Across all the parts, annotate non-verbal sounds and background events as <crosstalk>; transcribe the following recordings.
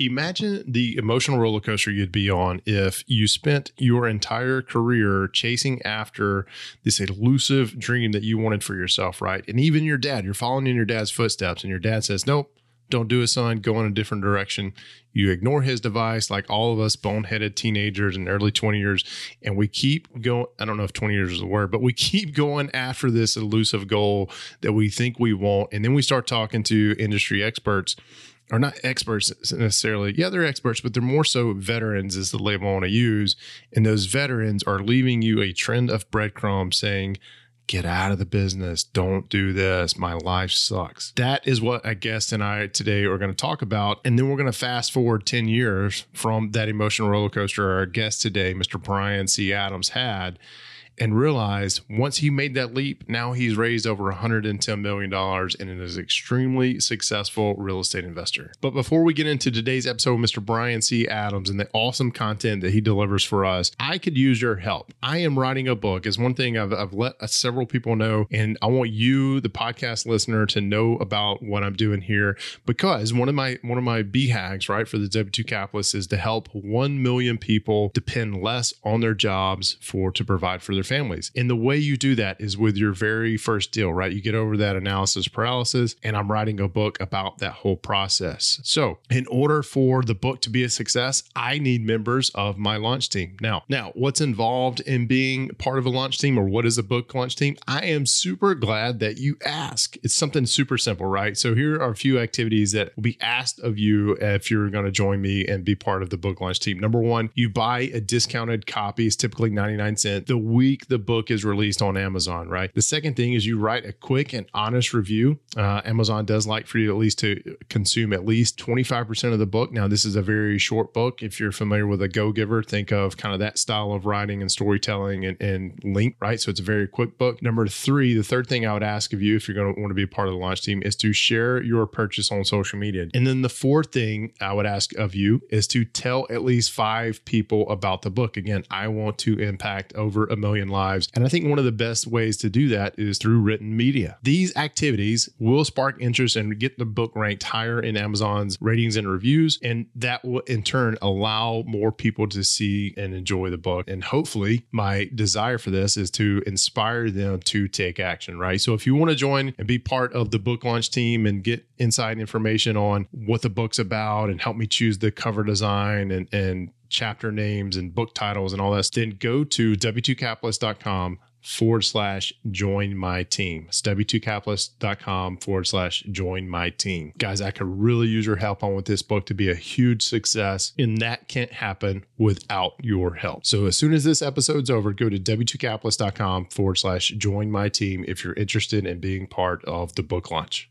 Imagine the emotional roller coaster you'd be on if you spent your entire career chasing after this elusive dream that you wanted for yourself, right? And even your dad, you're following in your dad's footsteps, and your dad says, Nope, don't do it, son, go in a different direction. You ignore his device, like all of us boneheaded teenagers in early 20 years, and we keep going. I don't know if 20 years is the word, but we keep going after this elusive goal that we think we want. And then we start talking to industry experts or not experts necessarily. Yeah, they're experts, but they're more so veterans, is the label I want to use. And those veterans are leaving you a trend of breadcrumbs saying, get out of the business. Don't do this. My life sucks. That is what a guest and I today are going to talk about. And then we're going to fast forward 10 years from that emotional roller coaster our guest today, Mr. Brian C. Adams, had and realized once he made that leap, now he's raised over $110 million and is an extremely successful real estate investor. But before we get into today's episode with Mr. Brian C. Adams and the awesome content that he delivers for us, I could use your help. I am writing a book. Is one thing I've, I've let several people know, and I want you, the podcast listener, to know about what I'm doing here because one of my one of my BHAGs, right, for the W2 Capitalist is to help 1 million people depend less on their jobs for to provide for their families. And the way you do that is with your very first deal, right? You get over that analysis paralysis, and I'm writing a book about that whole process. So, in order for the book to be a success, I need members of my launch team. Now, now, what's involved in being part of a launch team or what is a book launch team? I am super glad that you ask. It's something super simple, right? So, here are a few activities that will be asked of you if you're going to join me and be part of the book launch team. Number one, you buy a discounted copy, it's typically 99 cents the week week the book is released on Amazon, right? The second thing is you write a quick and honest review. Uh, Amazon does like for you at least to consume at least 25% of the book. Now, this is a very short book. If you're familiar with a Go Giver, think of kind of that style of writing and storytelling and, and link, right? So it's a very quick book. Number three, the third thing I would ask of you if you're going to want to be a part of the launch team is to share your purchase on social media. And then the fourth thing I would ask of you is to tell at least five people about the book. Again, I want to impact over a million lives. And I think one of the best ways to do that is through written media. These activities will spark interest and get the book ranked higher in Amazon's ratings and reviews. And that will in turn allow more people to see and enjoy the book. And hopefully, my desire for this is to inspire them to take action, right? So if you want to join and be part of the book launch team and get inside information on what the book's about and help me choose the cover design and, and chapter names and book titles and all that, then go to w2capitalist.com forward slash join my team. It's w2capitalist.com forward slash join my team. Guys, I could really use your help on with this book to be a huge success, and that can't happen without your help. So as soon as this episode's over, go to w2capitalist.com forward slash join my team if you're interested in being part of the book launch.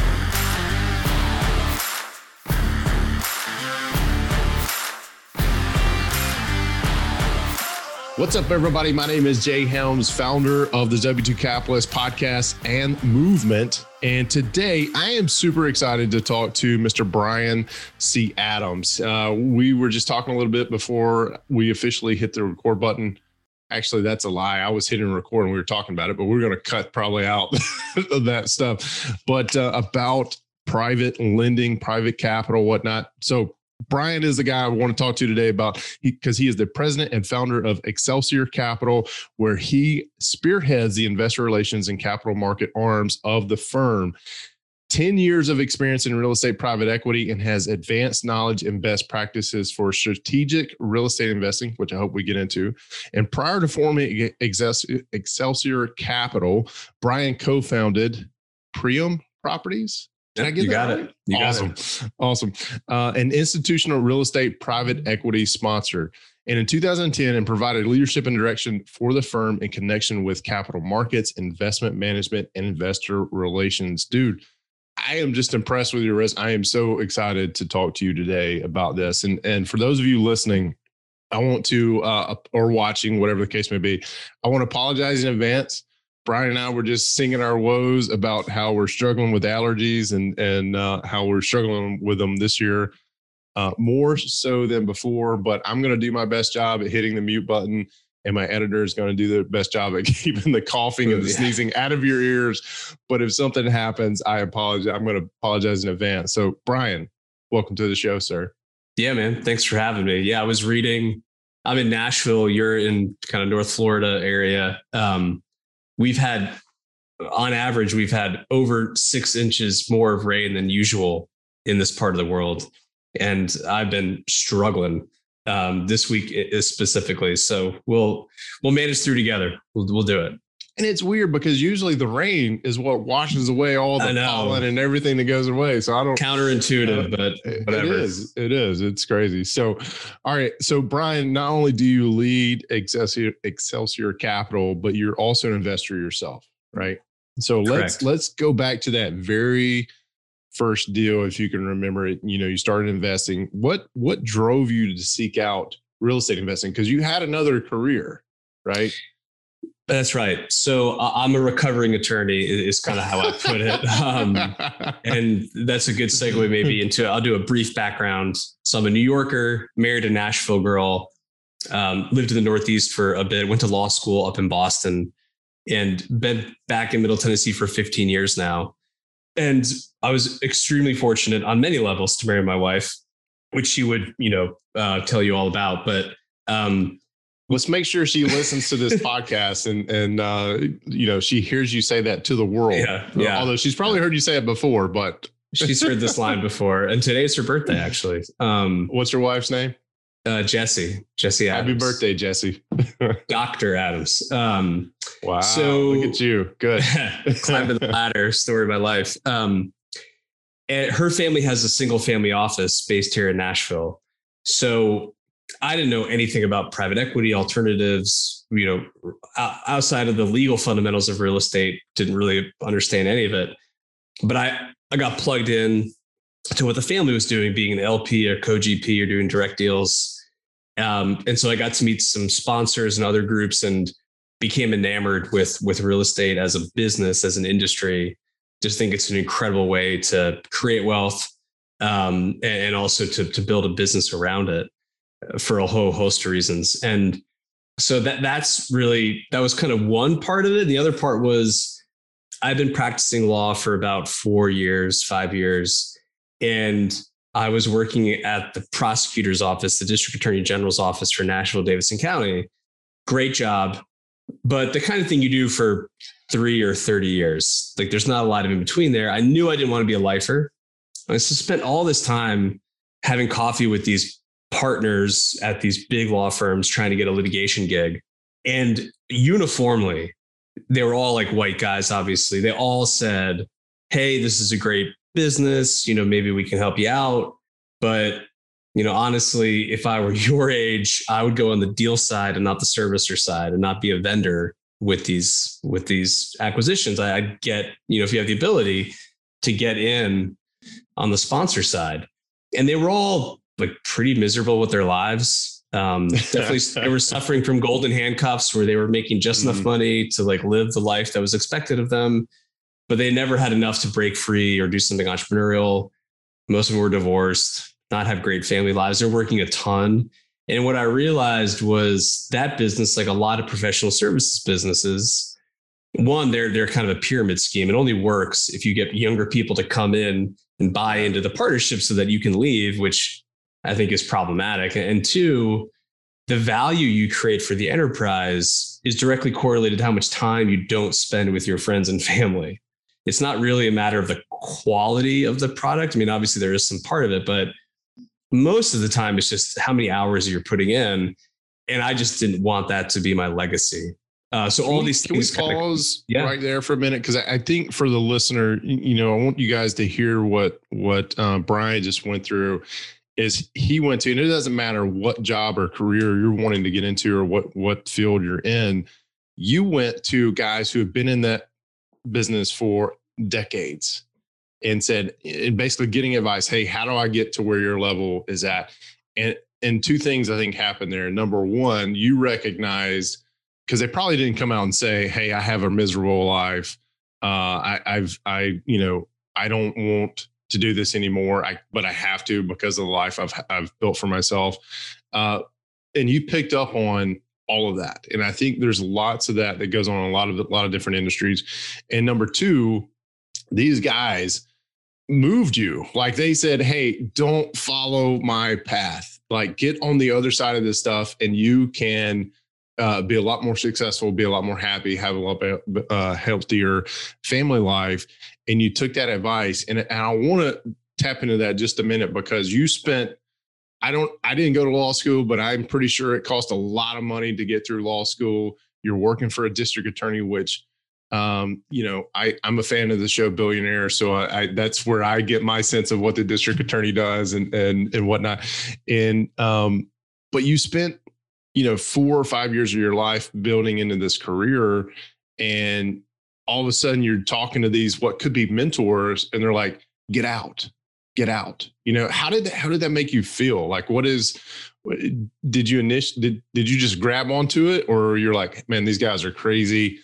What's up, everybody? My name is Jay Helms, founder of the W2 Capitalist podcast and movement. And today I am super excited to talk to Mr. Brian C. Adams. Uh, we were just talking a little bit before we officially hit the record button. Actually, that's a lie. I was hitting record and we were talking about it, but we're going to cut probably out <laughs> that stuff. But uh, about private lending, private capital, whatnot. So, Brian is the guy I want to talk to today about because he, he, is the president and founder of Excelsior Capital, where he spearheads the investor relations and capital market arms of the firm. 10 years of experience in real estate private equity and has advanced knowledge and best practices for strategic real estate investing, which I hope we get into. And prior to forming Excelsior Capital, Brian co founded Priam Properties did I get you got right? it. You awesome. Got it. Awesome. Uh, an institutional real estate private equity sponsor. and in 2010 and provided leadership and direction for the firm in connection with capital markets, investment management, and investor relations. Dude, I am just impressed with your resume. I am so excited to talk to you today about this. And and for those of you listening, I want to uh, or watching, whatever the case may be, I want to apologize in advance. Brian and I were just singing our woes about how we're struggling with allergies and and uh, how we're struggling with them this year uh, more so than before. But I'm going to do my best job at hitting the mute button, and my editor is going to do the best job at <laughs> keeping the coughing and the sneezing out of your ears. But if something happens, I apologize. I'm going to apologize in advance. So, Brian, welcome to the show, sir. Yeah, man. Thanks for having me. Yeah, I was reading. I'm in Nashville. You're in kind of North Florida area. Um, we've had, on average, we've had over six inches more of rain than usual in this part of the world and I've been struggling um, this week specifically. So we'll we'll manage through together. We'll we'll do it. And it's weird because usually the rain is what washes away all the pollen and everything that goes away. So I don't counterintuitive, uh, but whatever. It is. It is. It's crazy. So, all right. So Brian, not only do you lead Excelsior, Excelsior Capital, but you're also an investor yourself, right? So Correct. let's let's go back to that very first deal, if you can remember it, you know, you started investing. What what drove you to seek out real estate investing? Because you had another career, right? That's right. So uh, I'm a recovering attorney, is kind of how I put it. Um, <laughs> and that's a good segue maybe into I'll do a brief background. So I'm a New Yorker, married a Nashville girl, um, lived in the Northeast for a bit, went to law school up in Boston, and been back in Middle Tennessee for 15 years now. And I was extremely fortunate on many levels to marry my wife, which she would, you know, uh, tell you all about. But um, let's make sure she listens to this <laughs> podcast and and uh, you know she hears you say that to the world. Yeah, yeah. Although she's probably heard you say it before, but <laughs> she's heard this line <laughs> before. And today's her birthday, actually. Um, What's your wife's name? Uh, Jesse. Jesse Adams. Happy birthday, Jesse. Doctor Adams. Um, wow. So look at you. Good. climbing the ladder. Story of my life. Um, and her family has a single family office based here in Nashville. So I didn't know anything about private equity alternatives, you know, outside of the legal fundamentals of real estate, didn't really understand any of it. But I, I got plugged in to what the family was doing, being an LP or co GP or doing direct deals. Um, and so I got to meet some sponsors and other groups and became enamored with with real estate as a business, as an industry. Just think it's an incredible way to create wealth um, and also to to build a business around it for a whole host of reasons. And so that that's really that was kind of one part of it. The other part was I've been practicing law for about four years, five years and I was working at the prosecutor's office, the district attorney general's office for Nashville, Davidson County. Great job. But the kind of thing you do for three or 30 years, like there's not a lot of in between there. I knew I didn't want to be a lifer. I spent all this time having coffee with these partners at these big law firms trying to get a litigation gig. And uniformly, they were all like white guys, obviously. They all said, Hey, this is a great business, you know, maybe we can help you out. But, you know, honestly, if I were <laughs> your age, I would go on the deal side and not the servicer side and not be a vendor with these with these acquisitions. I, I'd get, you know, if you have the ability to get in on the sponsor side. And they were all like pretty miserable with their lives. Um, <laughs> definitely they were suffering from golden handcuffs where they were making just enough mm-hmm. money to like live the life that was expected of them but they never had enough to break free or do something entrepreneurial. Most of them were divorced, not have great family lives. They're working a ton. And what I realized was that business, like a lot of professional services businesses, one, they're they're kind of a pyramid scheme. It only works if you get younger people to come in and buy into the partnership so that you can leave, which I think is problematic. And two, the value you create for the enterprise is directly correlated to how much time you don't spend with your friends and family it's not really a matter of the quality of the product. I mean, obviously there is some part of it, but most of the time it's just how many hours you're putting in. And I just didn't want that to be my legacy. Uh, so all these things. Can we pause kinda, yeah. right there for a minute? Because I, I, think for the listener, you know, I want you guys to hear what what uh, Brian just went through. Is he went to, and it doesn't matter what job or career you're wanting to get into or what what field you're in, you went to guys who have been in that business for decades and said and basically getting advice hey how do i get to where your level is at? And and two things i think happened there. Number one you recognized because they probably didn't come out and say hey i have a miserable life. Uh, I, i've i you know i don't want to do this anymore I, but i have to because of the life i've i've built for myself uh, and you picked up on all of that and i think there's lots of that that goes on in a lot of a lot of different industries and number two these guys moved you. Like they said, hey, don't follow my path. Like get on the other side of this stuff and you can uh, be a lot more successful, be a lot more happy, have a lot uh, healthier family life. And you took that advice. And, and I want to tap into that just a minute because you spent I don't I didn't go to law school, but I'm pretty sure it cost a lot of money to get through law school. You're working for a district attorney, which um, you know, I, I'm a fan of the show Billionaire, so I, I, that's where I get my sense of what the district attorney does and and and whatnot. And um, but you spent, you know, four or five years of your life building into this career, and all of a sudden you're talking to these what could be mentors, and they're like, "Get out, get out." You know, how did that, how did that make you feel? Like, what is did you initially did did you just grab onto it, or you're like, "Man, these guys are crazy."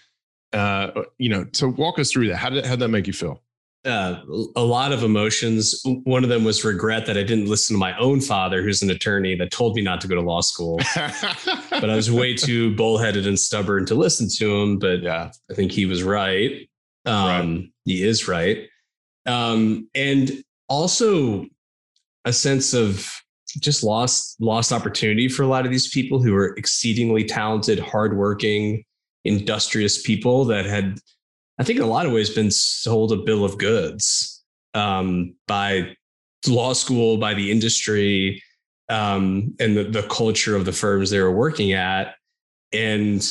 uh, you know, so walk us through that. How did how did that make you feel? Uh, a lot of emotions. One of them was regret that I didn't listen to my own father, who's an attorney, that told me not to go to law school. <laughs> but I was way too bullheaded and stubborn to listen to him. But yeah, I think he was right. Um, right. He is right. Um, and also a sense of just lost lost opportunity for a lot of these people who are exceedingly talented, hardworking, industrious people that had, I think, in a lot of ways, been sold a bill of goods um, by law school, by the industry, um, and the, the culture of the firms they were working at. And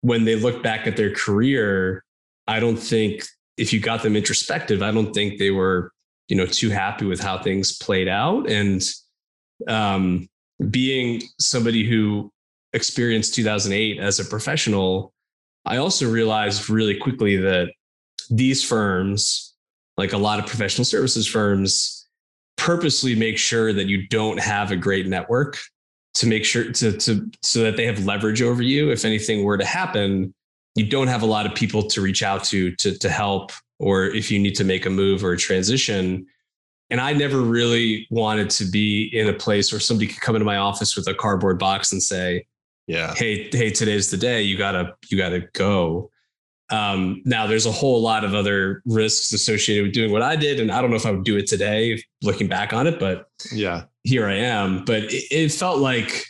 when they look back at their career, I don't think if you got them introspective, I don't think they were, you know, too happy with how things played out. And um, being somebody who experienced 2008 as a professional, I also realized really quickly that these firms, like a lot of professional services firms, purposely make sure that you don't have a great network to make sure to, to so that they have leverage over you. If anything were to happen, you don't have a lot of people to reach out to to, to help, or if you need to make a move or a transition. And I never really wanted to be in a place where somebody could come into my office with a cardboard box and say, yeah. Hey hey today's the day. You gotta you gotta go. Um, now there's a whole lot of other risks associated with doing what i did and i don't know if i would do it today looking back on it but yeah. here i am. But it, it felt like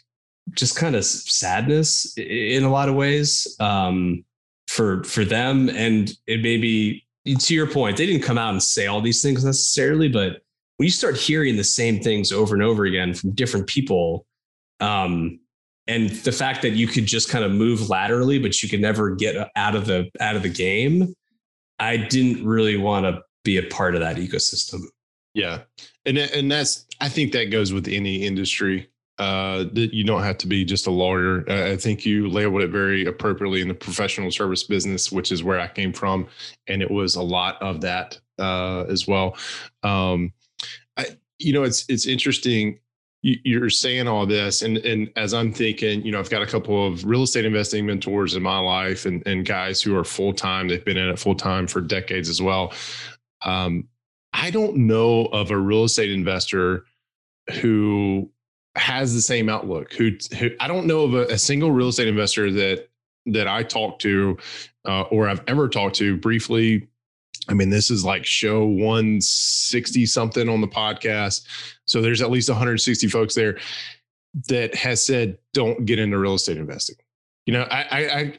just kind of sadness in a lot of ways um, for for them. And it may be to your point they didn't come out and say all these things necessarily but when you start hearing the same things over and over again from different people um, and the fact that you could just kind of move laterally but you could never get out of the out of the game i didn't really want to be a part of that ecosystem. Yeah. And and that's i think that goes with any industry uh that you don't have to be just a lawyer. I think you labeled it very appropriately in the professional service business which is where i came from and it was a lot of that uh as well. Um i you know it's it's interesting you're saying all this and and as i'm thinking you know i've got a couple of real estate investing mentors in my life and, and guys who are full-time. They've been in it full-time for decades as well. Um, i don't know of a real estate investor who has the same outlook who, who i don't know of a, a, single real estate investor that that i talk to uh, or i've ever talked to briefly I mean, this is like show 160 something on the podcast. So there's at least 160 folks there that has said, don't get into real estate investing. You know, I,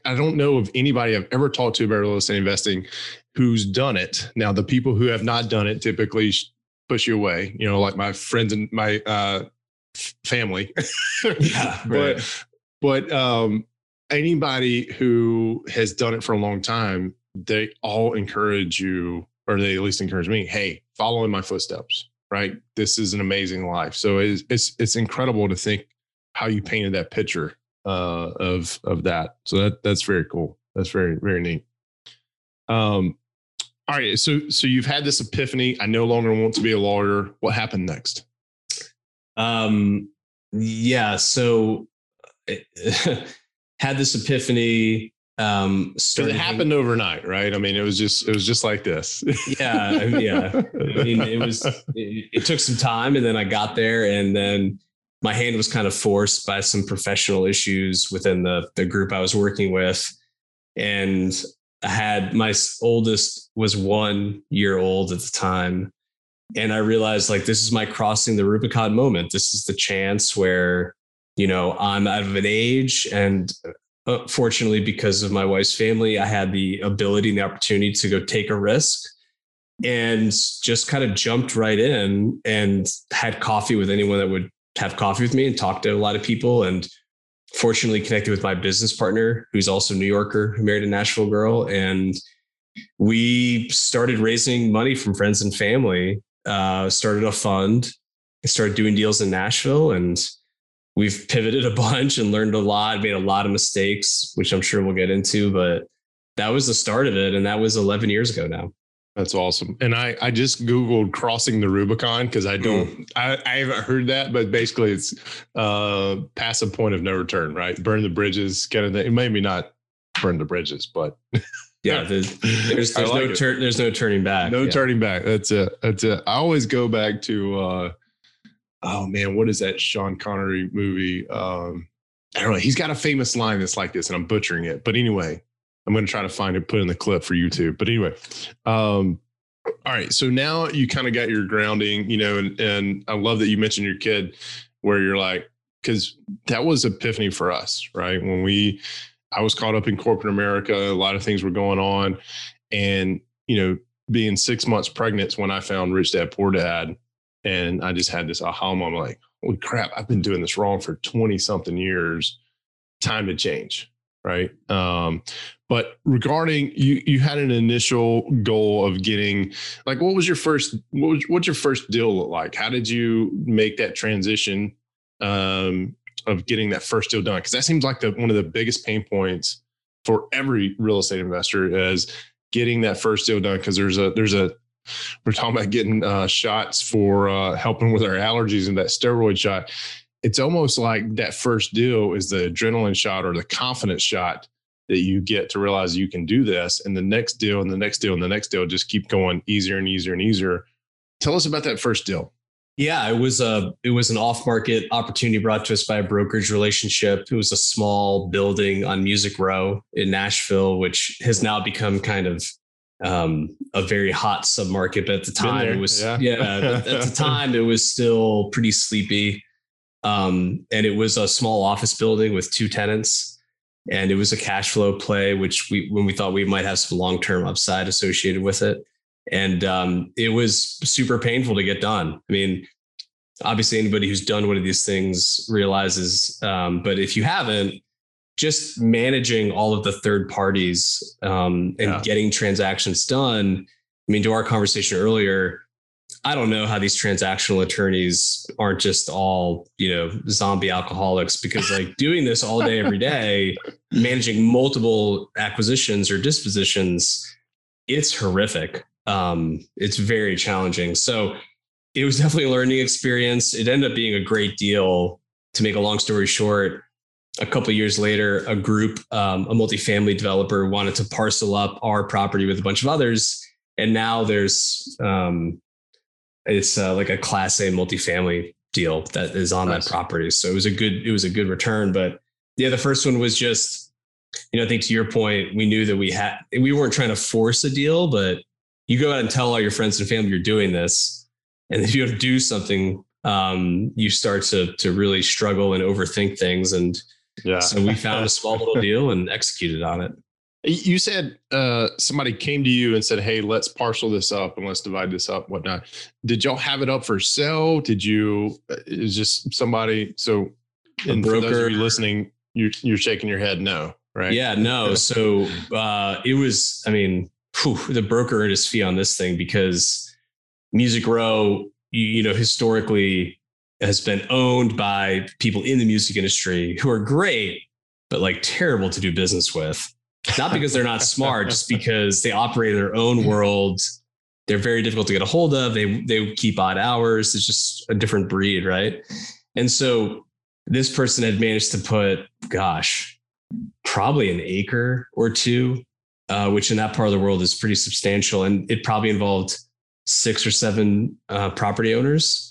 I I don't know of anybody I've ever talked to about real estate investing who's done it. Now, the people who have not done it typically push you away. You know, like my friends and my uh, family. <laughs> yeah, right. but but um, anybody who has done it for a long time they all encourage you, or they at least encourage me, hey, follow in my footsteps. right? This is an amazing life. So it's it's, it's incredible to think how you painted that picture uh, of of that. So that that's very cool. That's very very neat. Um, all right. So so you've had this epiphany. I no longer want to be a lawyer. What happened next? Um. Yeah. So <laughs> had this epiphany. Um, started it happened overnight, right? I mean, it was just it was just like this. yeah, yeah. I mean, it was. It, it took some time, and then I got there, and then my hand was kind of forced by some professional issues within the the group I was working with, and I had my oldest was one year old at the time, and I realized like this is my crossing the Rubicon moment. This is the chance where you know I'm out of an age, and uh, fortunately because of my wife's family, I had the ability and the opportunity to go take a risk and just kind of jumped right in and had coffee with anyone that would have coffee with me and talked to a lot of people and fortunately connected with my business partner who's also a New Yorker who married a Nashville girl. And we started raising money from friends and family uh, started a fund started doing deals in Nashville and we've pivoted a <laughs> bunch and learned a lot made a lot of mistakes which I'm sure we'll get into but that was the start of it and that was 11 years ago now that's awesome. And I, I just Googled crossing the Rubicon because I don't, mm. I, I haven't heard that, but basically it's uh, past a point of no return, right? Burn the bridges, kind of thing. Maybe not burn the bridges, but <laughs> yeah, there's, there's, there's like no turn, there's no turning back. No yeah. turning back. That's it. That's it. I always go back to, uh, oh man, what is that Sean Connery movie? Um, I don't know. He's got a famous line that's like this, and I'm butchering it. But anyway, I'm going to try to find it, put in the clip for YouTube. But anyway, um, all right. So now you kind of got your grounding, you know, and, and I love that you mentioned your kid where you're like, because that was epiphany for us, right? When we, I was caught up in corporate America, a lot of things were going on. And, you know, being six months pregnant when I found Rich Dad Poor Dad. And I just had this aha moment like, holy crap, I've been doing this wrong for 20 something years. Time to change right? Um, but regarding you, you had an initial goal of getting like what was your first what was, what's your first deal look like? How did you make that transition um, of getting that first deal done? Because that seems like the one of the biggest pain points for every real estate investor is getting that first deal done. Because there's a there's a we're talking about getting uh, shots for uh, helping with our allergies and that steroid shot it's almost like that first deal is the adrenaline shot or the confidence shot that you get to realize you can do this. And the next deal and the next deal and the next deal just keep going easier and easier and easier. Tell us about that first deal. Yeah, it was a it was an off market opportunity brought to us by a brokerage relationship. It was a small building on Music Row in Nashville, which has now become kind of um, a very hot submarket. But at the time, it was yeah. yeah at the <laughs> time it was still pretty sleepy. Um, and it was a small office building with two tenants. And it was a cash flow play, which we, when we thought we might have some long term upside associated with it. And um, it was super painful to get done. I mean, obviously, anybody who's done one of these things realizes, um, but if you haven't, just managing all of the third parties um, and yeah. getting transactions done. I mean, to our conversation earlier, I don't know how these transactional attorneys aren't just all, you know, zombie alcoholics because <laughs> like doing this all day, every day, managing multiple acquisitions or dispositions, it's horrific. Um, it's very challenging. So it was definitely a learning experience. It ended up being a great deal. To make a long story short, a couple years later, a group, um, a multifamily developer wanted to parcel up our property with a bunch of others. And now there's um, it's uh, like a class A multifamily deal that is on nice. that property. So it was a good, it was a good return. But yeah, the first one was just, you know, I think to your point, we knew that we had, we weren't trying to force a deal, but you go out and tell all your friends and family you're doing this. And if you don't do something, um, you start to, to really struggle and overthink things. And yeah. so we found a small little deal and <laughs> executed on it. You said uh, somebody came to you and said, "Hey, let's parcel this up and let's divide this up, whatnot." Did y'all have it up for sale? Did you? Uh, is just somebody? So, and broker, for those of you listening, you're you're shaking your head, no, right? Yeah, no. So uh, it was. I mean, whew, the broker earned his fee on this thing because Music Row you, you know, historically has been owned by people in the music industry who are great, but like terrible to do business with. Not because they're not smart, just <laughs> because they operate in their own world. They're very difficult to get a hold of. They they keep odd hours. It's just a different breed, right? And so this person had managed to put, gosh, probably an acre or two, uh, which in that part of the world is pretty substantial, and it probably involved six or seven uh, property owners.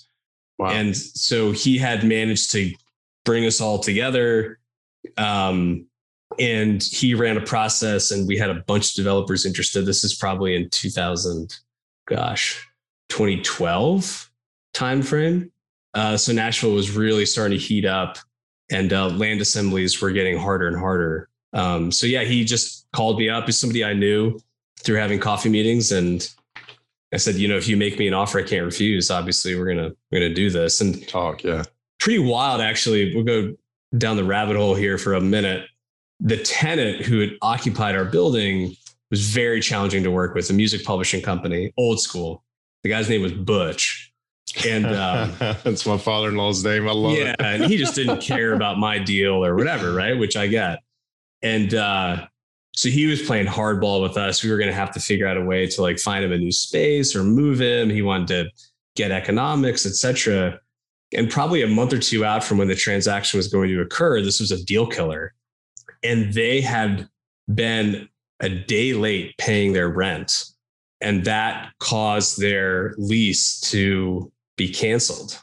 Wow. And so he had managed to bring us all together. Um, and he ran a process and we had a bunch of developers interested. This is probably in 2000, gosh, 2012 timeframe. Uh, so Nashville was really starting to heat up and uh, land assemblies were getting harder and harder. Um, so yeah, he just called me up as somebody I knew through having coffee meetings and I said, you know, if you make me an offer I can't refuse, obviously we're gonna we're gonna do this. And talk, yeah. Pretty wild actually. We'll go down the rabbit hole here for a minute. The tenant who had occupied our building was very challenging to work with, a music publishing company, old school. The guy's name was Butch. And <laughs> um, that's my father in law's name. I love it. yeah, it. and he just didn't care about my deal or whatever, right? Which I get. And uh, so he was playing hardball with us. We were going to have to figure out a way to like find him a new space or move him. He wanted to get economics, etc. And probably a month or two out from when the transaction was going to occur, this was a deal killer. And they had been a day late paying their rent. And that caused their lease to be canceled.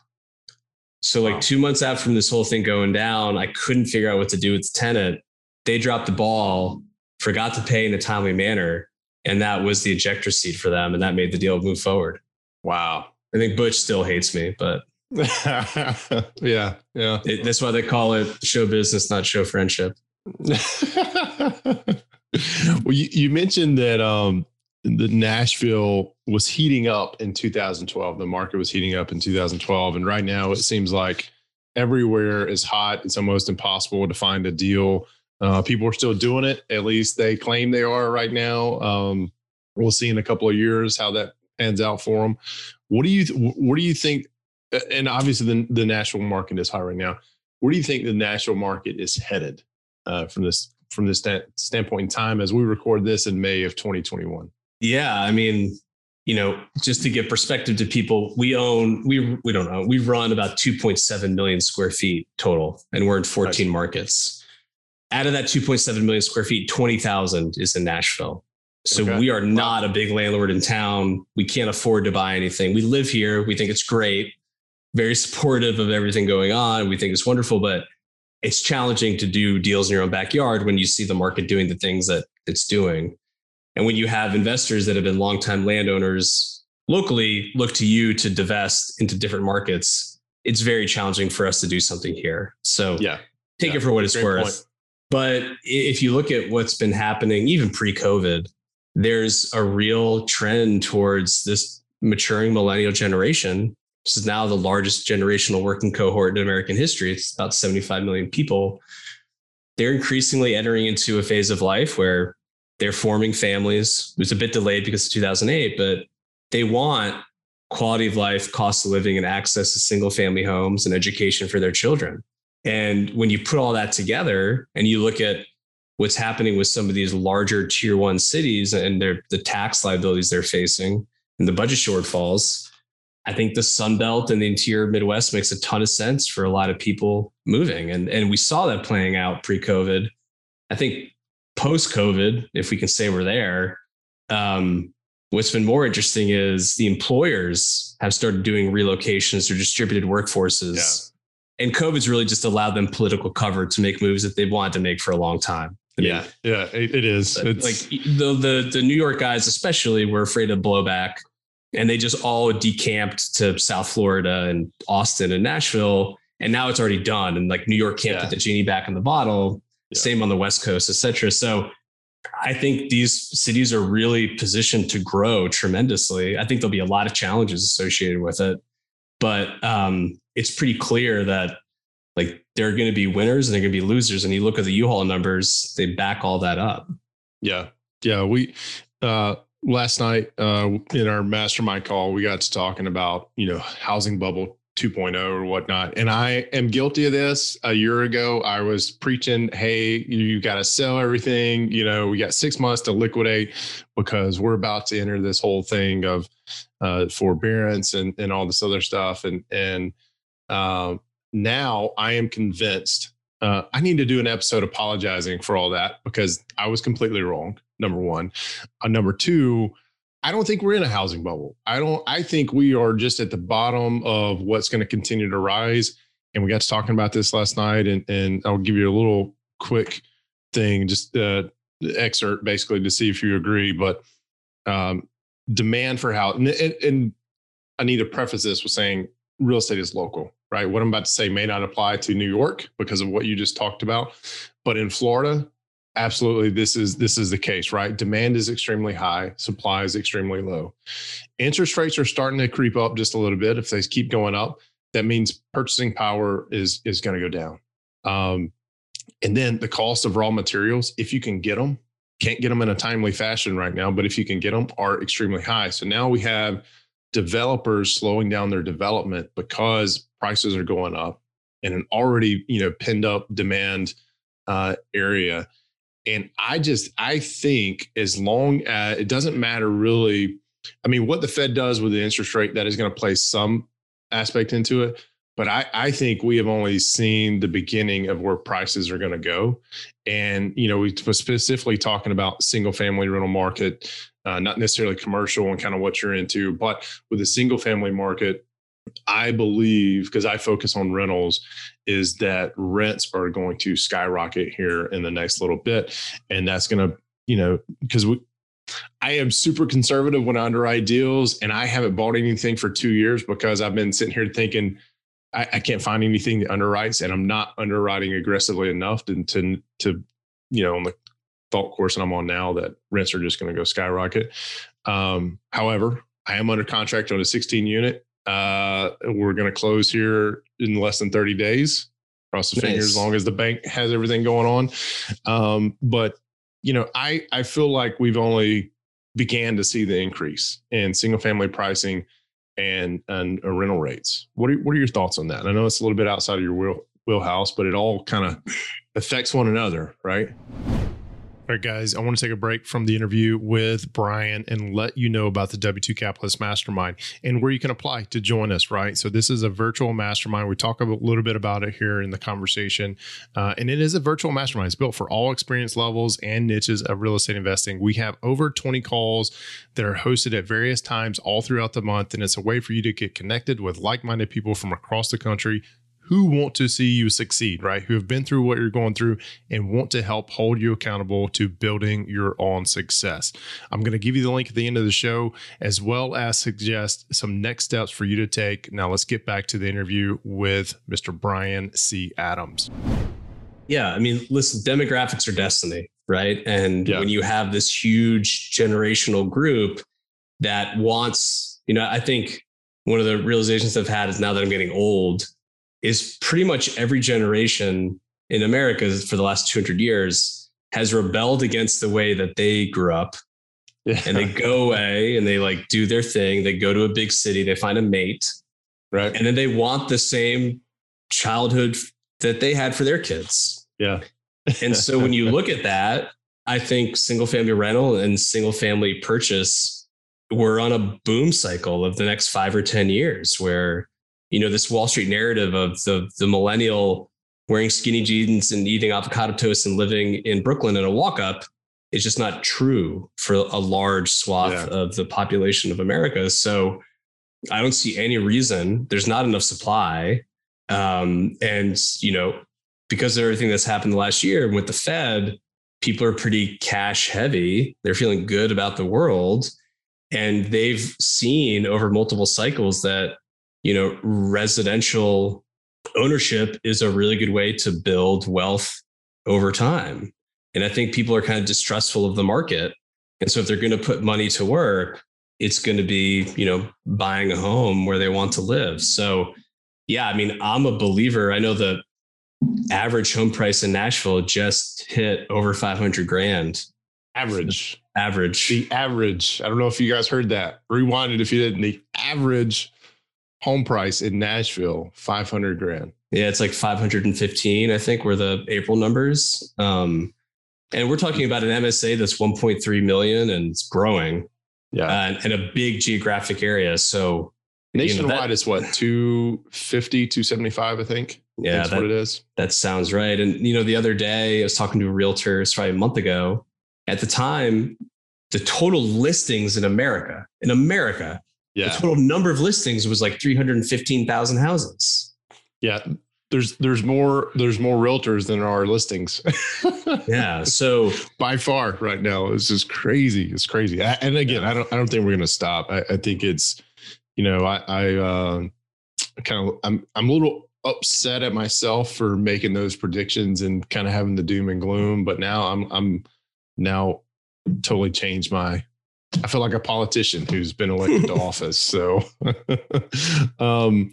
So, like two months out from this whole thing going down, I couldn't figure out what to do with the tenant. They dropped the ball forgot to pay in a timely manner. And that was the ejector seat for them. And that made the deal move forward. Wow. I think Butch still hates me, but <laughs> yeah, yeah. It, that's why they call it show business, not show friendship. <laughs> well, you, you mentioned that um, the Nashville was heating up in 2012. The market was heating up in 2012, and right now it seems like everywhere is hot. It's almost impossible to find a deal uh, people are still doing it. At least they claim they are right now. Um, we'll see in a couple of years how that ends out for them. What do you What do you think? And obviously, the the national market is high right now. Where do you think the national market is headed uh, from this from this st- standpoint in time as we record this in May of 2021? Yeah, I mean, you know, just to give perspective to people, we own we we don't know we run about 2.7 million square feet total, and we're in 14 nice. markets out of that 2.7 million square feet, 20,000 is in Nashville. So okay. we are not wow. a big landlord in town. We can't afford to buy anything. We live here. We think it's great, very supportive of everything going on. We think it's wonderful, but it's challenging to do deals in your own backyard when you see the market doing the things that it's doing. And when you have investors that have been longtime landowners locally look to you to divest into different markets, it's very challenging for us to do something here. So yeah, take yeah. it for what it's Great worth. Point. But if you look at what's been happening, even pre COVID, there's a real trend towards this maturing millennial generation. This is now the largest generational working cohort in American history. It's about 75 million people. They're increasingly entering into a phase of life where they're forming families. It was a bit delayed because of 2008, but they want quality of life, cost of living, and access to single family homes and education for their children. And when you put all that together and you look at what's happening with some of these larger tier one cities and their the tax liabilities they're facing and the budget shortfalls, I think the Sun Belt and the interior Midwest makes a ton of sense for a lot of people moving. And, and we saw that playing out pre-COVID. I think post-COVID, if we can say we're there, um, what's been more interesting is the employers have started doing relocations or distributed workforces and COVID's really just allowed them political cover to make moves that they've wanted to make for a long time. I yeah, yeah, it, it is. It's like the, the the New York guys, especially, were afraid of blowback, and they just all decamped to South Florida and Austin and Nashville, and now it's already done. And like New York can't yeah. put the genie back in the bottle. Yeah. Same on the West Coast, etc. So I think these cities are really positioned to grow tremendously. I think there'll be a lot of challenges associated with it, but um, it's pretty clear that like there are going to be winners and they're going to be losers. And you look at the U-Haul numbers, they back all that up. Yeah. Yeah. We, uh, last night uh, in our mastermind call, we got to talking about you know housing bubble 2.0 or whatnot, and I am guilty of this. A year ago, I was preaching, "Hey, you got to sell everything. You know, we got six months to liquidate because we're about to enter this whole thing of uh, forbearance and and all this other stuff." And and uh, now I am convinced. Uh, I need to do an episode apologizing for all that because I was completely wrong number one. Uh, number two, I don't think we're in a housing bubble. I don't. I think we are just at the bottom of what's going to continue to rise. And we got to talking about this last night, and and I'll give you a little quick thing, just uh, excerpt basically to see if you agree. But um, demand for how and, and I need to preface this with saying real estate is local, right? What I'm about to say may not apply to New York because of what you just talked about, but in Florida, absolutely this is this is the case right? Demand is extremely high supply is extremely low. Interest rates are starting to creep up just a little bit. If they keep going up that means purchasing power is is going to go down. Um, and then the cost of raw materials if you can get them can't get them in a timely fashion right now but if you can get them are extremely high. So now we have developers slowing down their development because prices are going up in an already you know pinned up demand uh, area and I just I think as long as it doesn't matter really, I mean, what the Fed does with the interest rate that is going to play some aspect into it. But I, I think we have only seen the beginning of where prices are going to go. And, you know, we were specifically talking about single family rental market, uh, not necessarily commercial and kind of what you're into, but with the single family market, I believe, because I focus on rentals, is that rents are going to skyrocket here in the next little bit. And that's going to, you know, because we, I am super conservative when I underwrite deals, and I haven't bought anything for two years because I've been sitting here thinking I, I can't find anything that underwrites, and I'm not underwriting aggressively enough to, to, to you know, on the thought course I'm on now that rents are just going to go skyrocket. Um, however, I am under contract on a 16 unit uh, we're going to close here in less than 30 days. Cross the nice. fingers as long as the bank has everything going on. Um, but you know, I I feel like we've only began to see the increase in single family pricing and and uh, rental rates. What are what are your thoughts on that? I know it's a little bit outside of your wheel, wheelhouse, but it all kind of affects one another, right? All right, guys, I want to take a break from the interview with Brian and let you know about the W2 Capitalist Mastermind and where you can apply to join us, right? So, this is a virtual mastermind. We talk a little bit about it here in the conversation. Uh, and it is a virtual mastermind. It's built for all experience levels and niches of real estate investing. We have over 20 calls that are hosted at various times all throughout the month. And it's a way for you to get connected with like minded people from across the country who want to see you succeed, right? Who have been through what you're going through and want to help hold you accountable to building your own success. I'm going to give you the link at the end of the show, as well as suggest some next steps for you to take. Now, let's get back to the interview with Mr. Brian C. Adams. Yeah. I mean, listen, demographics are destiny, right? And yeah. when you have this huge generational group that wants, you know, I think one of the realizations I've had is now that I'm getting old, is pretty much every generation in America for the last 200 years has rebelled against the way that they grew up. Yeah. And they go away and they like do their thing. They go to a big city, they find a mate. Right. And then they want the same childhood that they had for their kids. Yeah. and so when you look at that, I think single family rental and single family purchase, we're on a boom cycle of the next five or 10 years where you know this Wall Street narrative of the the millennial wearing skinny jeans and eating avocado toast and living in Brooklyn in a walk up is just not true for a large swath yeah. of the population of America. So I don't see any reason. There's not enough supply, um, and you know because of everything that's happened the last year with the Fed, people are pretty cash heavy. They're feeling good about the world. And they've seen over multiple cycles that you know, residential ownership is a really good way to build wealth over time. And I think people are kind of distrustful of the market. And so if they're going to put money to work, it's going to be, you know, buying a home where they want to live. So, yeah, I mean, I'm a believer. I know the average home price in Nashville just hit over 500 grand Average. Average. The average. I don't know if you guys heard that. Rewind it if you didn't. The average home price in Nashville, 500 grand. Yeah, it's like 515, I think, were the April numbers. Um, and we're talking about an MSA that's 1.3 million and it's growing. Yeah. Uh, and a big geographic area. So nationwide you know, that, is what 250, 275, I think. Yeah, that's that, what it is. That sounds right. And you know, the other day I was talking to a realtor, it's probably a month ago. At the time, the total listings in America, in America, yeah. the total number of listings was like 315,000 houses. Yeah. There's there's more there's more realtors than there are listings. <laughs> yeah. So by far right now, it's just crazy. It's crazy. And again, I don't I don't think we're gonna stop. I, I think it's, you know, I I uh, kind of I'm I'm a little upset at myself for making those predictions and kind of having the doom and gloom. But now I'm I'm now totally changed my I feel like a politician who's been elected to <laughs> office. So <laughs> um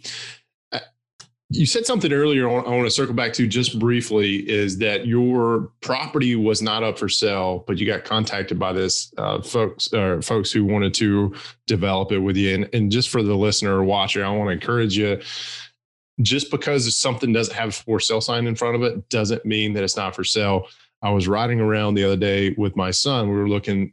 you said something earlier I want to circle back to just briefly is that your property was not up for sale, but you got contacted by this uh, folks uh, folks who wanted to develop it with you. And, and just for the listener or watcher, I want to encourage you just because something doesn't have a for sale sign in front of it doesn't mean that it's not for sale. I was riding around the other day with my son. We were looking,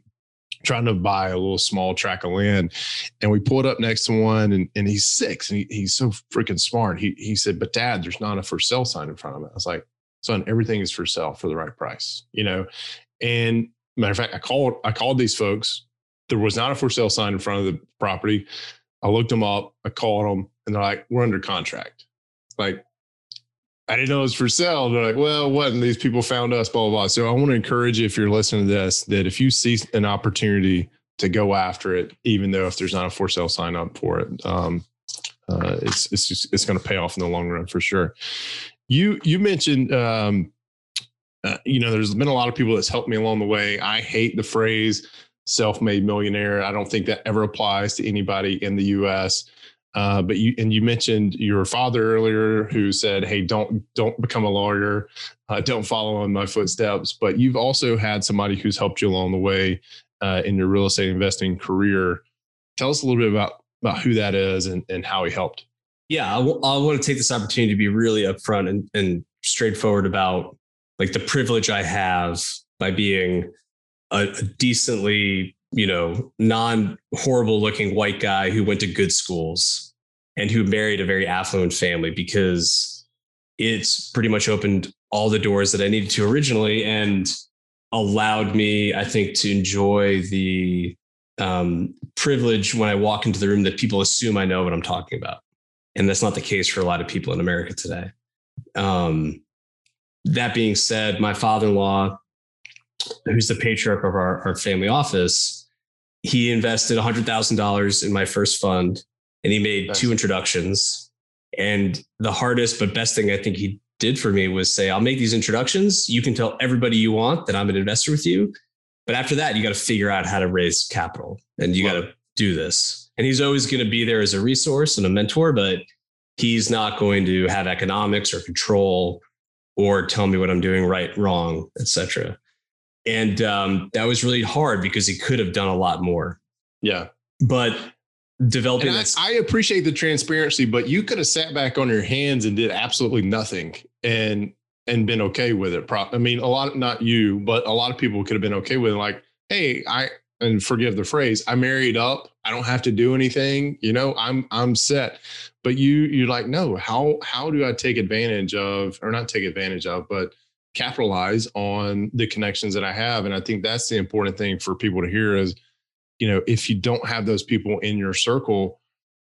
trying to buy a little small tract of land, and we pulled up next to one. And, and he's six, and he, he's so freaking smart. He he said, "But Dad, there's not a for sale sign in front of it." I was like, "Son, everything is for sale for the right price," you know. And matter of fact, I called I called these folks. There was not a for sale sign in front of the property. I looked them up. I called them, and they're like, "We're under contract." like I didn't know it was for sale. They're like, well, what? And these people found us, blah, blah, blah. So I want to encourage you, if you're listening to this, that if you see an opportunity to go after it, even though if there's not a for sale sign up for it, um, uh, it's it's just, it's going to pay off in the long run for sure. You you mentioned, um, uh, you know, there's been a lot of people that's helped me along the way. I hate the phrase self-made millionaire. I don't think that ever applies to anybody in the U.S. Uh, but you and you mentioned your father earlier, who said, "Hey, don't don't become a lawyer, uh, don't follow in my footsteps." But you've also had somebody who's helped you along the way uh, in your real estate investing career. Tell us a little bit about about who that is and, and how he helped. Yeah, I, w- I want to take this opportunity to be really upfront and, and straightforward about like the privilege I have by being a, a decently you know, non horrible looking white guy who went to good schools and who married a very affluent family because it's pretty much opened all the doors that I needed to originally and allowed me, I think, to enjoy the um, privilege when I walk into the room that people assume I know what I'm talking about. And that's not the case for a lot of people in America today. Um, that being said, my father in law, who's the patriarch of our, our family office, he invested $100,000 in my first fund and he made nice. two introductions. And the hardest but best thing I think he did for me was say, I'll make these introductions. You can tell everybody you want that I'm an investor with you. But after that, you got to figure out how to raise capital and you got to do this. And he's always going to be there as a resource and a mentor, but he's not going to have economics or control or tell me what I'm doing right, wrong, etc and um, that was really hard because he could have done a lot more. Yeah, but developing. I, I, appreciate the transparency, but you could have sat back on your hands and did absolutely nothing and and been okay with it. I mean, a lot, not you, but a lot of people could have been okay with it. Like, hey, I and forgive the phrase, I married up. I don't have to do anything. You know, I'm I'm set. But you you're like, no. How how do I take advantage of, or not take advantage of, but capitalize on the connections that I have. And I think that's the important thing for people to hear is, you know, if you don't have those people in your circle,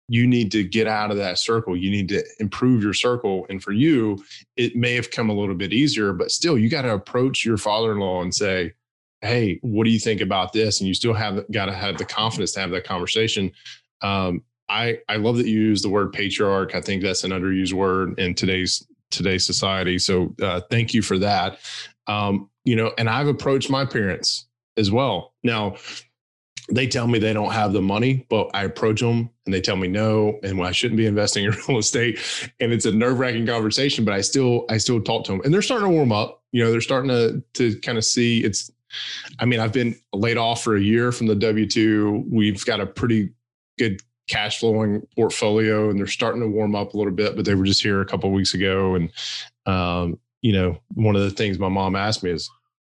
you need to get out of that circle. You need to improve your circle. And for you, it may have come a little bit easier, but still, you got to approach your father in law and say, Hey, what do you think about this? And you still have got to have the confidence to have that conversation. Um, I, I love that you use the word patriarch. I think that's an underused word in today's today's society. So uh, thank you for that. Um, you know, and I've approached my parents as well. Now, they tell me they don't have the money, but I approach them and they tell me no, and I shouldn't be investing in <laughs> real estate. And it's a nerve wracking conversation, but I still, I still talk to them and they're starting to warm up. You know, they're starting to, to kind of see it's, I mean, I've been laid off for a year from the W 2. We've got a pretty good cash flowing portfolio and they're starting to warm up a little bit, but they were just here a couple weeks ago. And, um, you know, one of the things my mom asked me is,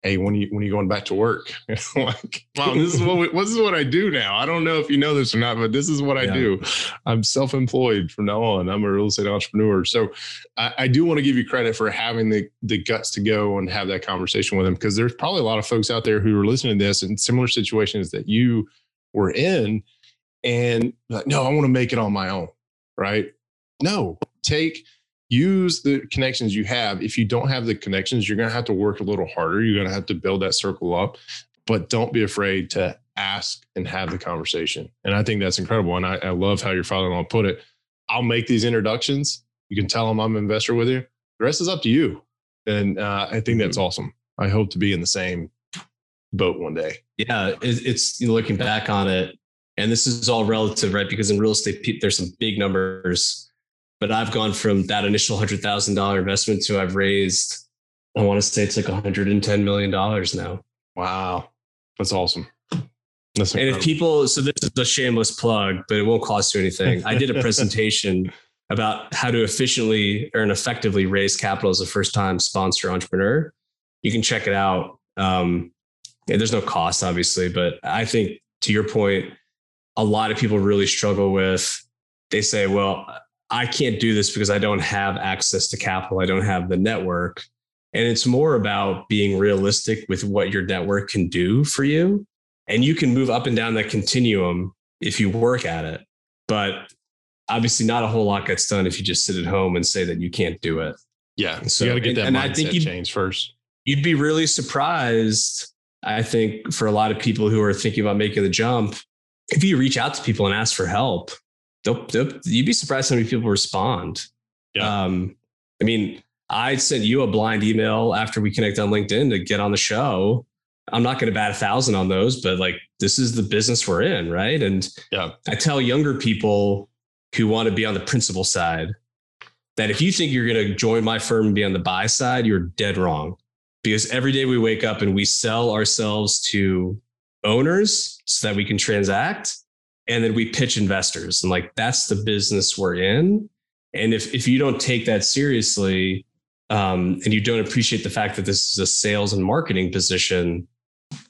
hey, when you when are you going back to work? <laughs> like, mom, this is what we, this is what I do now. I don't know if you know this or not, but this is what I do. I'm self-employed from now on. I'm a real estate entrepreneur. So I, I do want to give you credit for having the the guts to go and have that conversation with them because there's probably a lot of folks out there who are listening to this in similar situations that you were in, and like, no, I want to make it on my own. Right? No, take use the connections you have. If you don't have the connections, you're going to have to work a little harder. You're going to have to build that circle up, but don't be afraid to ask and have the conversation. And I think that's incredible. And I, I love how your father-in-law put it. I'll make these introductions. You can tell them I'm an investor with you. The rest is up to you. And uh, I think that's mm-hmm. awesome. I hope to be in the same boat one day. Yeah, it's you know, looking back on it, and this is all relative, right? Because in real estate, there's some big numbers but I've gone from that initial hundred thousand dollar investment to I've raised, I want to say it's like 110 million dollars now. Wow, that's awesome. That's and if people, so this is a shameless plug, but it won't cost you anything. I did a <laughs> presentation about how to efficiently or effectively raise capital as a first time sponsor entrepreneur. You can check it out. Um, there's no cost, obviously, but I think to your point, a lot of people really struggle with. They say, "Well, I can't do this because I don't have access to capital. I don't have the network. And it's more about being realistic with what your network can do for you. And you can move up and down that continuum if you work at it. But obviously, not a whole lot gets done if you just sit at home and say that you can't do it. Yeah. So you got to get that and, mindset and I think change first. You'd be really surprised, I think, for a lot of people who are thinking about making the jump, if you reach out to people and ask for help they'll, they'll, you'd be surprised how many people respond. Yeah. Um, I mean, I sent you a blind email after we connect on LinkedIn to get on the show. I'm not going to bat a thousand on those, but like this is the business we're in, right? And yeah. I tell younger people who want to be on the principal side that if you think you're going to join my firm and be on the buy side, you're dead wrong. Because every day we wake up and we sell ourselves to owners so that we can transact and then we pitch investors and like that's the business we're in and if if you don't take that seriously um, and you don't appreciate the fact that this is a sales and marketing position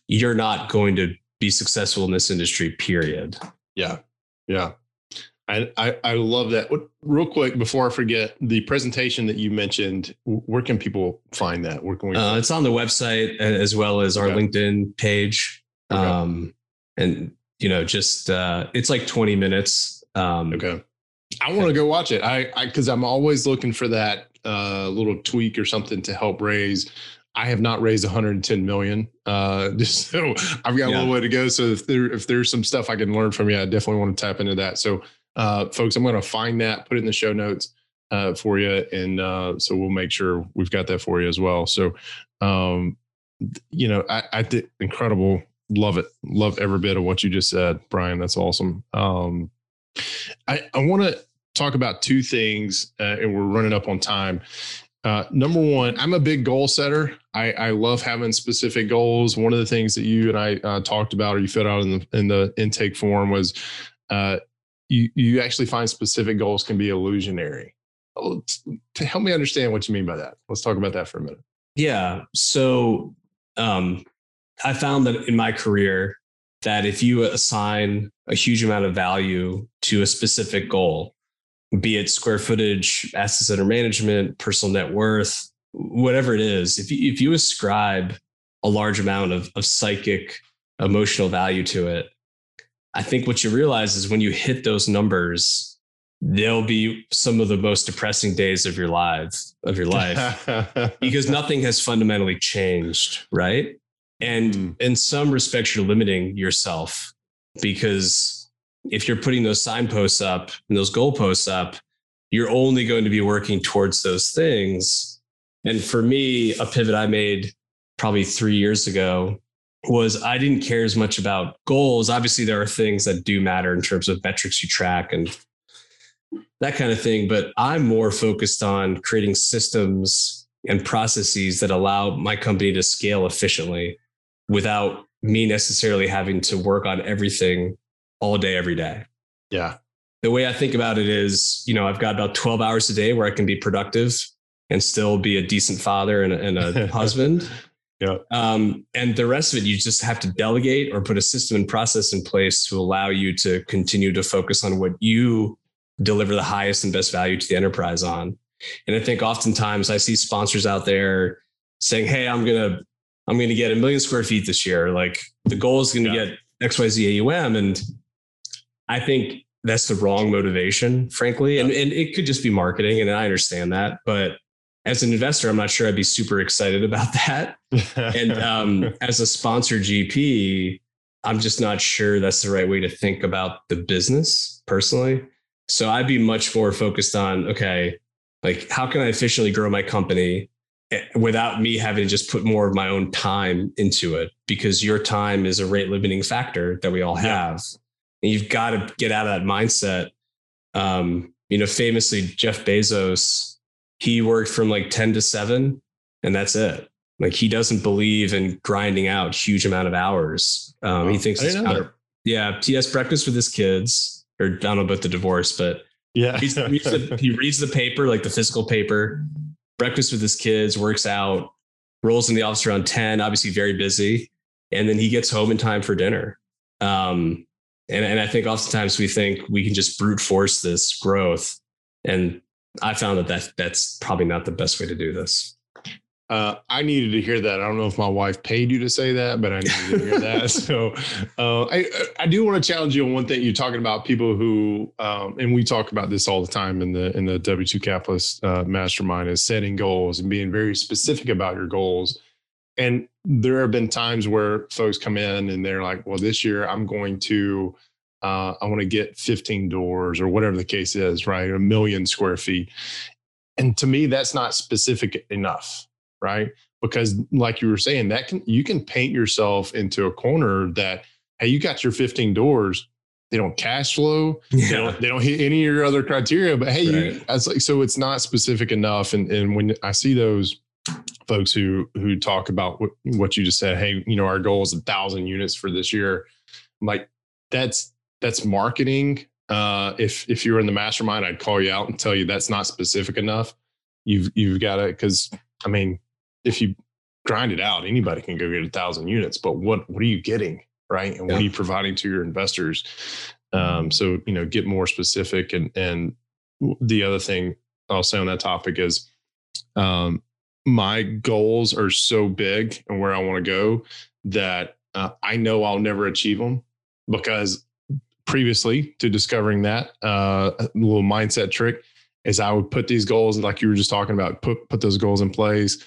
you're not going to be successful in this industry period yeah yeah I, I, I love that. What, real quick before I forget, the presentation that you mentioned, where can people find that? Where can we? Uh, it's on the website as well as our okay. LinkedIn page. Okay. Um, and you know, just uh, it's like 20 minutes. Um, okay. I want to go watch it. I, I, cause I'm always looking for that uh, little tweak or something to help raise. I have not raised 110 million. Uh, <laughs> just so I've got yeah. a little way to go. So if there, if there's some stuff I can learn from you, I definitely want to tap into that. So, uh, folks, I'm going to find that, put it in the show notes uh, for you, and uh, so we'll make sure we've got that for you as well. So, um, you know, I, I did incredible love it. Love every bit of what you just said, Brian. That's awesome. Um, I, I want to talk about two things, uh, and we're running up on time. Uh, number one, I'm a big goal setter. I, I, love having specific goals. One of the things that you and I uh, talked about, or you filled out in the in the intake form, was uh, you you actually find specific goals can be illusionary. Oh, to help me understand what you mean by that, let's talk about that for a minute. Yeah. So um, I found that in my career that if you assign a huge amount of value to a specific goal, be it square footage, assets under management, personal net worth, whatever it is, if you, if you ascribe a large amount of, of psychic emotional value to it, I think what you realize is when you hit those numbers, they'll be some of the most depressing days of your life of your life <laughs> because nothing has fundamentally changed, right? And mm. in some respects, you're limiting yourself because if you're putting those signposts up and those goalposts up, you're only going to be working towards those things. And for me, a pivot I made probably three years ago was I didn't care as much about goals. Obviously, there are things that do matter in terms of metrics you track and that kind of thing. But I'm more focused on creating systems and processes that allow my company to scale efficiently without me necessarily having to work on everything all day, every day. Yeah. The way I think about it is, you know, I've got about 12 hours a day where I can be productive and still be a decent father and a, and a <laughs> husband. Yeah. Um, and the rest of it, you just have to delegate or put a system and process in place to allow you to continue to focus on what you deliver the highest and best value to the enterprise on. And I think oftentimes I see sponsors out there saying, Hey, I'm going to, I'm going to get a million square feet this year. Like the goal is going to yeah. get XYZ AUM. And I think that's the wrong motivation, frankly. And, and it could just be marketing. And I understand that, but as an investor, I'm not sure I'd be super excited about <laughs> that. and <laughs> um, as a sponsor GP, I'm just not sure that's the right way to think about the business personally. So I'd be much more focused on okay, like how can I efficiently grow my company without me having to just put more of my own time into it? Because your time is a rate limiting factor that we all have. Yeah. And you've got to get out of that mindset. Um, you know, famously, Jeff Bezos he worked from like 10 to 7 and that's it like he doesn't believe in grinding out huge amount of hours um, he thinks it's kind of, yeah he has breakfast with his kids or i don't know about the divorce but yeah he reads, the, he reads the paper like the physical paper breakfast with his kids works out rolls in the office around 10 obviously very busy and then he gets home in time for dinner um, and, and i think oftentimes we think we can just brute force this growth and I found that, that that's probably not the best way to do this. Uh, I needed to hear that. I don't know if my wife paid you to say that, but I needed to hear that. <laughs> So uh, I I do want to challenge you on one thing. You're talking about people who, um, and we talk about this all the time in the in the W two Capitalist uh, Mastermind is setting goals and being very specific about your goals. And there have been times where folks come in and they're like, "Well, this year I'm going to." uh, I want to get 15 doors or whatever the case is, right? A million square feet. And to me, that's not specific enough, right? Because like you were saying, that can you can paint yourself into a corner that, hey, you got your 15 doors, they don't cash flow, yeah. they don't they don't hit any of your other criteria. But hey, right. you, it's like so it's not specific enough. And and when I see those folks who who talk about what, what you just said, hey, you know, our goal is a thousand units for this year. I'm like, that's that's marketing. Uh, if if you're in the mastermind, I'd call you out and tell you that's not specific enough. You've you've got to because I mean, if you grind it out, anybody can go get a thousand units. But what what are you getting, right? And yeah. what are you providing to your investors? Um, so you know, get more specific. And and the other thing I'll say on that topic is, um, my goals are so big and where I want to go that uh, I know I'll never achieve them because previously to discovering that uh, little mindset trick is I would put these goals like you were just talking about, put put those goals in place,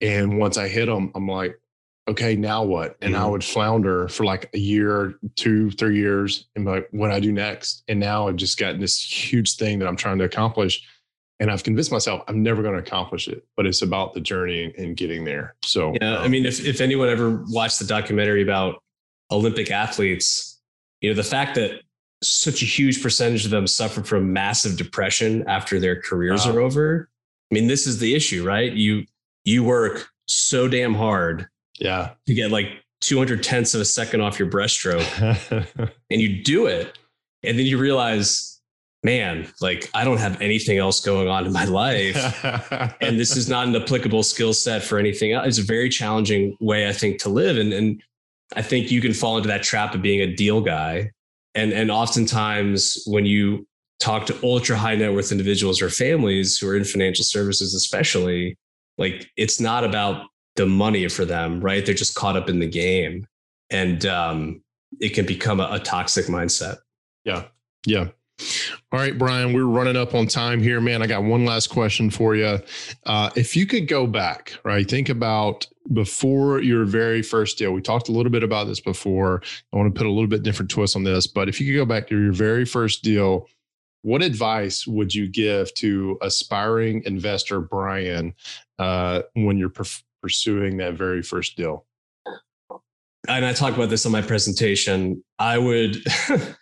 and once I hit them, I'm like, okay, now what? And mm-hmm. I would flounder for like a year, two, three years, and like, what I do next? And now I've just gotten this huge thing that I'm trying to accomplish. And I've convinced myself I'm never going to accomplish it, but it's about the journey and getting there. So, yeah, um, I mean, if, if anyone ever watched the documentary about Olympic athletes, you know, the fact that such a huge percentage of them suffer from massive depression after their careers wow. are over. I mean, this is the issue, right? You you work so damn hard, yeah, to get like 200 tenths of a second off your breaststroke, <laughs> and you do it, and then you realize, man, like I don't have anything else going on in my life, <laughs> and this is not an applicable skill set for anything else. It's a very challenging way, I think, to live, and and I think you can fall into that trap of being a deal guy. And, and oftentimes when you talk to ultra high net worth individuals or families who are in financial services, especially, like it's not about the money for them, right? They're just caught up in the game. And um, it can become a, a toxic mindset. Yeah. Yeah. All right, Brian, we're running up on time here, man. I got one last question for you. Uh, if you could go back, right, think about before your very first deal. We talked a little bit about this before. I want to put a little bit different twist on this, but if you could go back to your very first deal, what advice would you give to aspiring investor Brian uh, when you're pursuing that very first deal? And I talk about this on my presentation. I would. <laughs>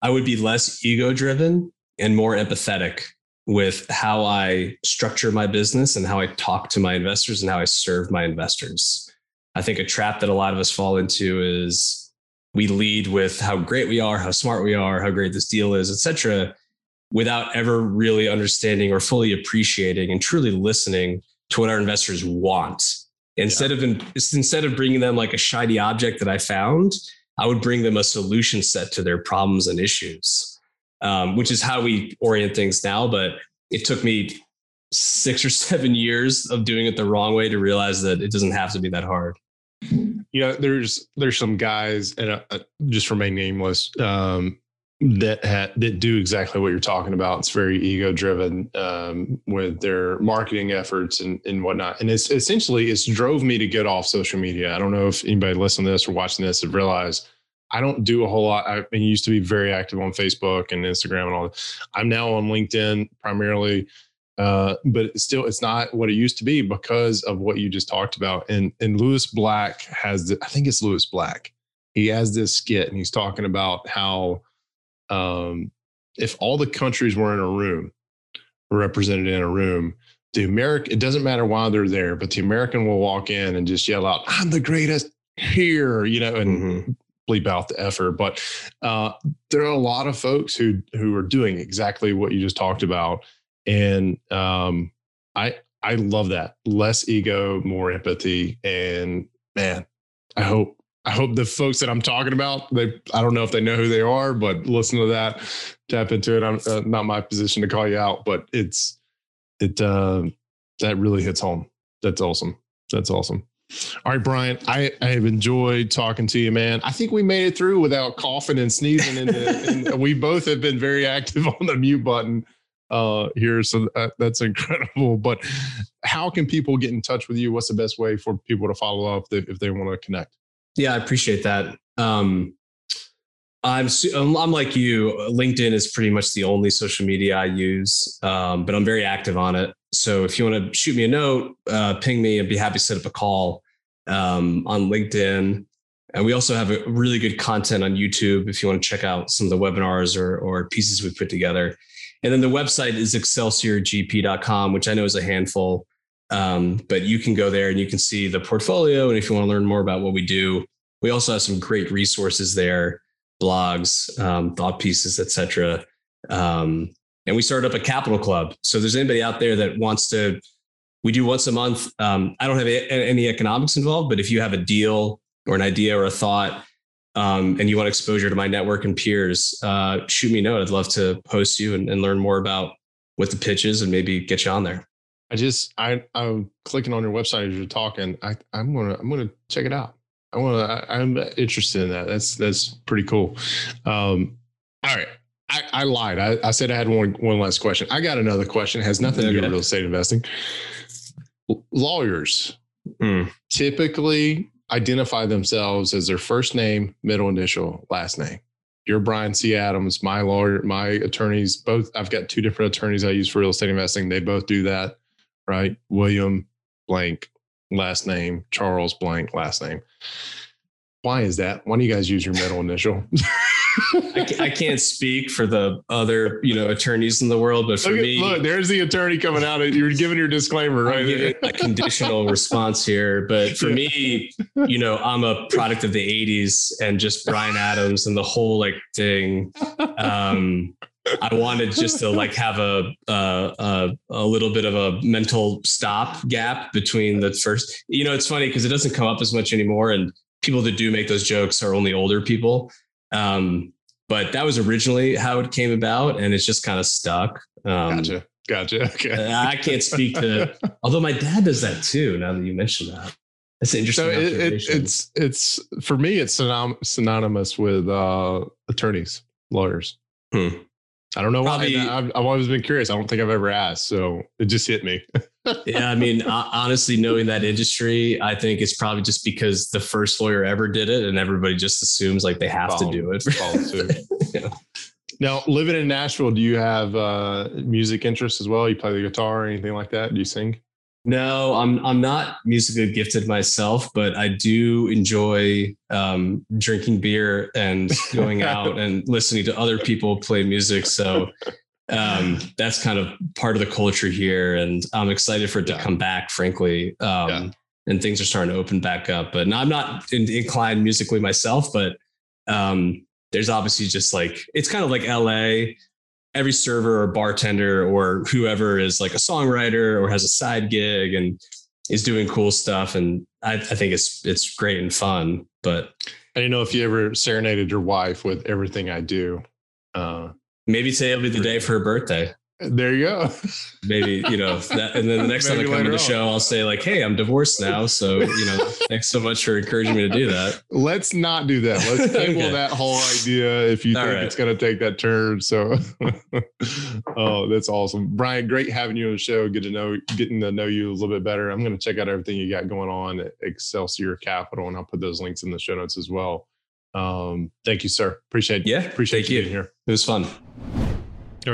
I would be less ego driven and more empathetic with how I structure my business and how I talk to my investors and how I serve my investors. I think a trap that a lot of us fall into is we lead with how great we are, how smart we are, how great this deal is, etc., without ever really understanding or fully appreciating and truly listening to what our investors want. Instead yeah. of instead of bringing them like a shiny object that I found, I would bring them a solution set to their problems and issues, um, which is how we orient things now. But it took me six or <laughs> seven years of doing it the wrong way to realize that it doesn't have to be that hard. You know, there's there's some guys, and uh, uh just remain nameless, um, that ha- that do exactly what you're talking about. It's very ego driven um, with their marketing efforts and, and whatnot. And it's essentially it's drove me to get off social media. I don't know if anybody listening to this or watching this have realized I don't do a whole lot. I, I used to be very active on Facebook and Instagram and all that. I'm now on LinkedIn primarily. Uh, but still, it's not what it used to be because of what you just talked about. And and Lewis Black has, the, I think it's Lewis Black. He has this skit, and he's talking about how um, if all the countries were in a room, represented in a room, the American, it doesn't matter why they're there, but the American will walk in and just yell out, I'm the greatest here, you know, and mm-hmm. bleep out the effort. But uh, there are a lot of folks who who are doing exactly what you just talked about. And um, I I love that. Less ego, more empathy. And man, I hope I hope the folks that I'm talking about, they I don't know if they know who they are, but listen to that, tap into it. I'm uh, not my position to call you out, but it's it uh, that really hits home. That's awesome. That's awesome. All right, Brian, I, I have enjoyed talking to you, man. I think we made it through without coughing and sneezing. And, and we both have been very active on the mute button uh, here. So uh, that's incredible. But how can people get in touch with you? What's the best way for people to follow up if they want to connect? Yeah, I appreciate that. Um, I'm I'm like you. LinkedIn is pretty much the only social media I use, um, but I'm very active on it. So if you want to shoot me a note, uh, ping me, I'd be happy to set up a call um, on LinkedIn. And we also have a really good content on YouTube if you want to check out some of the webinars or, or pieces we've put together. And then the website is excelsiorgp.com, which I know is a handful. Um, but you can go there and you can see the portfolio. And if you want to learn more about what we do, we also have some great resources there, blogs, um, thought pieces, etc. Um, and we started up a capital club. So there's anybody out there that wants to, we do once a month. Um, I don't have a, any economics involved, but if you have a deal or an idea or a thought, um, and you want exposure to my network and peers, uh, shoot me a note. I'd love to host you and, and learn more about what the pitch is and maybe get you on there. I just I I'm clicking on your website as you're talking. I I'm gonna I'm gonna check it out. I want to. I'm interested in that. That's that's pretty cool. Um, all right. I, I lied. I, I said I had one one last question. I got another question. It has nothing to do with real estate investing. Lawyers mm. typically identify themselves as their first name, middle initial, last name. You're Brian C. Adams. My lawyer, my attorneys, both. I've got two different attorneys I use for real estate investing. They both do that right? William blank last name, Charles blank last name. Why is that? Why do you guys use your middle initial? I, can't speak for the other, you know, attorneys in the world, but for look, me, look, there's the attorney coming out. You're giving your disclaimer, right? a <laughs> conditional response here, but for yeah. me, you know, I'm a product of the '80s and just Bryan Adams and the whole like thing. Um, I wanted just to like have a, a a little bit of a mental stop gap between the first. You know, it's funny because it doesn't come up as much anymore, and people that do make those jokes are only older people. Um, but that was originally how it came about, and it's just kind of stuck. Um, gotcha. Gotcha. <laughs> Okay. I can't speak to, <laughs> although my dad does that too. Now that you mention that, that's interesting. So it, it, it's it's for me, it's synonymous with uh, attorneys, lawyers. Hmm. I don't know Probably, why. I've, I've, always been curious. I don't think I've ever asked, so it just hit me. <laughs> yeah, I mean, honestly, knowing that industry, I think it's probably just because the first lawyer ever did it, and everybody just assumes like they have follow, to do it. <laughs> yeah. Now, living in Nashville, do you have uh, music interests as well? You play the guitar or anything like that? Do you sing? No, I'm I'm not musically gifted myself, but I do enjoy um, drinking beer and <laughs> going out and listening to other people play music. So um, that's kind of part of the culture here, and I'm excited for it to yeah. come back. Frankly, um, yeah. and things are starting to open back up. But I'm not in, inclined musically myself, but um, there's obviously just like it's kind of like LA. Every server or bartender or whoever is like a songwriter or has a side gig and is doing cool stuff, and I, I think it's it's great and fun. But I don't know if you ever serenaded your wife with everything I do. Uh, Maybe today will be the day for her birthday. There you go. Maybe, you know, <laughs> that, and then the next time I come to the on. show, I'll say, like, hey, I'm divorced now. So, you know, <laughs> thanks so much for encouraging me to do that. Let's not do that. Let's <laughs> table okay. that whole idea if you All think right. it's going to take that turn. So, oh, that's awesome. Brian, great having you on the show. Get to know, getting to know you a little bit better. I'm going to check out everything you got going on at Excelsior Capital, and I'll put those links in the show notes as well. Um, thank you, sir. Appreciate Yeah. Appreciate you, you being here. It was fun.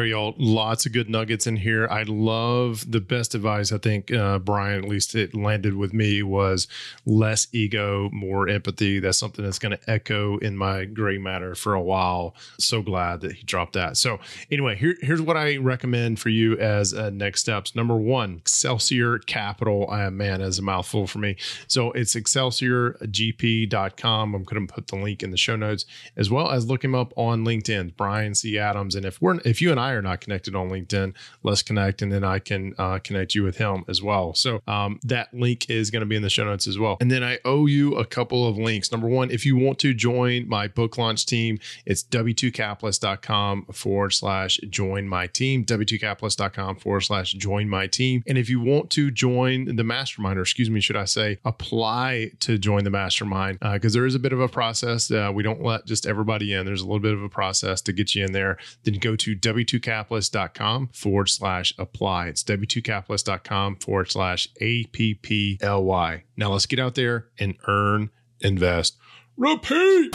Y'all. Lots of good nuggets in here. I love the best advice. I think uh, Brian, at least it landed with me, was less ego, more empathy. That's something that's going to echo in my gray matter for a while. So glad that he dropped that. So anyway, here, here's what I recommend for you as uh, next steps. Number one, Excelsior Capital. Man, as a mouthful for me. So it's excelsiorgp.com. I'm going to put the link in the show notes as well as look him up on LinkedIn, Brian C. Adams. And if we're if you and I are not connected on LinkedIn, let's connect, and then I can uh, connect you with him as well. So um, that link is going to be in the show notes as well. And then I owe you a couple of links. Number one, if you want to join my book launch team, it's w2capitalist.com forward slash join my team, w2capitalist.com forward slash join my team. And if you want to join the mastermind, or excuse me, should I say, apply to join the mastermind, because uh, there is a bit of a process. Uh, we don't let just everybody in. There's a little bit of a process to get you in there. Then go to w w2capitalist.com forward slash apply. It's w2capitalist.com forward slash APPLY. Now let's get out there and earn, invest, repeat.